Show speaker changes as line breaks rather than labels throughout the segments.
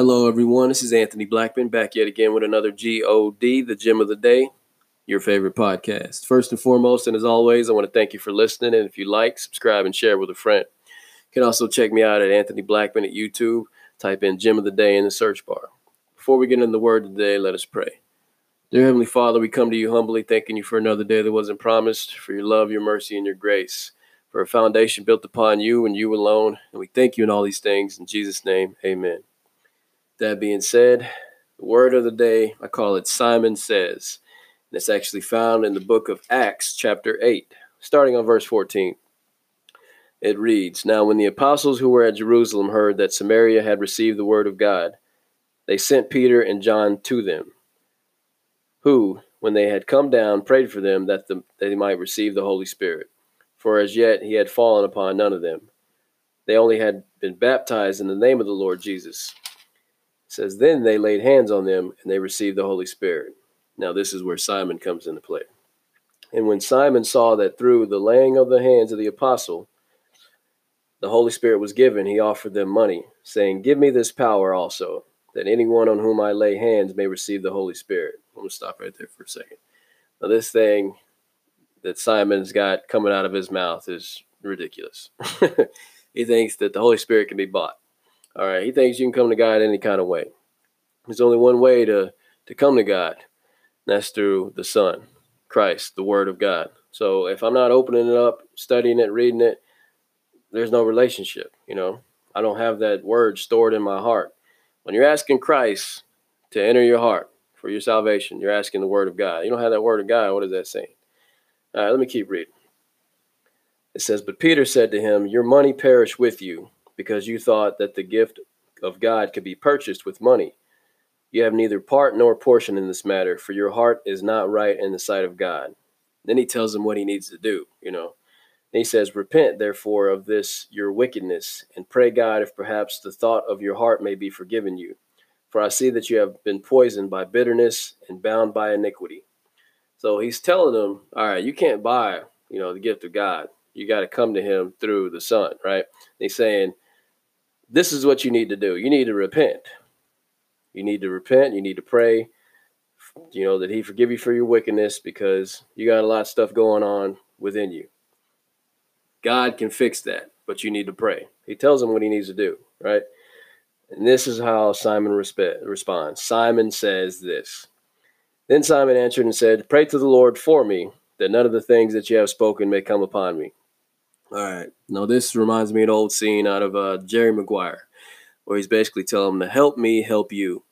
Hello, everyone. This is Anthony Blackman back yet again with another GOD, the Gem of the Day, your favorite podcast. First and foremost, and as always, I want to thank you for listening. And if you like, subscribe and share with a friend. You can also check me out at Anthony Blackman at YouTube. Type in Gem of the Day in the search bar. Before we get into the word today, let us pray. Dear Heavenly Father, we come to you humbly, thanking you for another day that wasn't promised, for your love, your mercy, and your grace, for a foundation built upon you and you alone. And we thank you in all these things. In Jesus' name, amen. That being said, the word of the day, I call it Simon Says. And it's actually found in the book of Acts, chapter 8, starting on verse 14. It reads Now, when the apostles who were at Jerusalem heard that Samaria had received the word of God, they sent Peter and John to them, who, when they had come down, prayed for them that, the, that they might receive the Holy Spirit. For as yet he had fallen upon none of them. They only had been baptized in the name of the Lord Jesus says, Then they laid hands on them and they received the Holy Spirit. Now, this is where Simon comes into play. And when Simon saw that through the laying of the hands of the apostle, the Holy Spirit was given, he offered them money, saying, Give me this power also, that anyone on whom I lay hands may receive the Holy Spirit. I'm going to stop right there for a second. Now, this thing that Simon's got coming out of his mouth is ridiculous. he thinks that the Holy Spirit can be bought. All right, he thinks you can come to God any kind of way. There's only one way to to come to God, and that's through the Son, Christ, the Word of God. So if I'm not opening it up, studying it, reading it, there's no relationship. You know, I don't have that word stored in my heart. When you're asking Christ to enter your heart for your salvation, you're asking the Word of God. You don't have that Word of God. What is that saying? All right, let me keep reading. It says, But Peter said to him, Your money perish with you because you thought that the gift of God could be purchased with money. You have neither part nor portion in this matter, for your heart is not right in the sight of God. Then he tells him what he needs to do, you know. And he says, Repent, therefore, of this your wickedness, and pray God if perhaps the thought of your heart may be forgiven you. For I see that you have been poisoned by bitterness and bound by iniquity. So he's telling them, All right, you can't buy, you know, the gift of God. You got to come to him through the Son, right? And he's saying, this is what you need to do. You need to repent. You need to repent. You need to pray, you know, that He forgive you for your wickedness because you got a lot of stuff going on within you. God can fix that, but you need to pray. He tells him what he needs to do, right? And this is how Simon resp- responds. Simon says this. Then Simon answered and said, Pray to the Lord for me, that none of the things that you have spoken may come upon me. All right. Now this reminds me of an old scene out of uh, Jerry Maguire, where he's basically telling him to help me help you.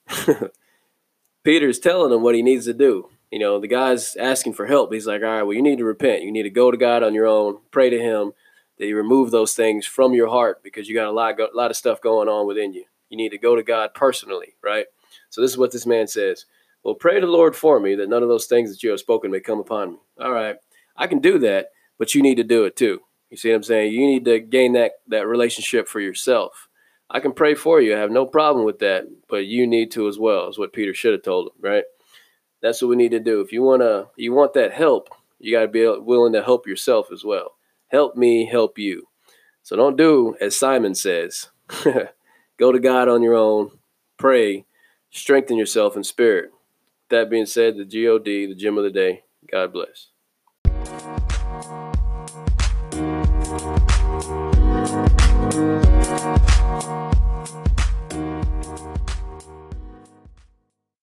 Peter's telling him what he needs to do. You know, the guy's asking for help. He's like, all right, well, you need to repent. You need to go to God on your own, pray to Him that He remove those things from your heart because you got a lot, a lot of stuff going on within you. You need to go to God personally, right? So this is what this man says. Well, pray to the Lord for me that none of those things that you have spoken may come upon me. All right, I can do that, but you need to do it too. You see what I'm saying? You need to gain that that relationship for yourself. I can pray for you. I have no problem with that, but you need to as well. Is what Peter should have told him, right? That's what we need to do. If you wanna, you want that help, you got to be willing to help yourself as well. Help me, help you. So don't do as Simon says. Go to God on your own, pray, strengthen yourself in spirit. That being said, the God, the gem of the day. God bless.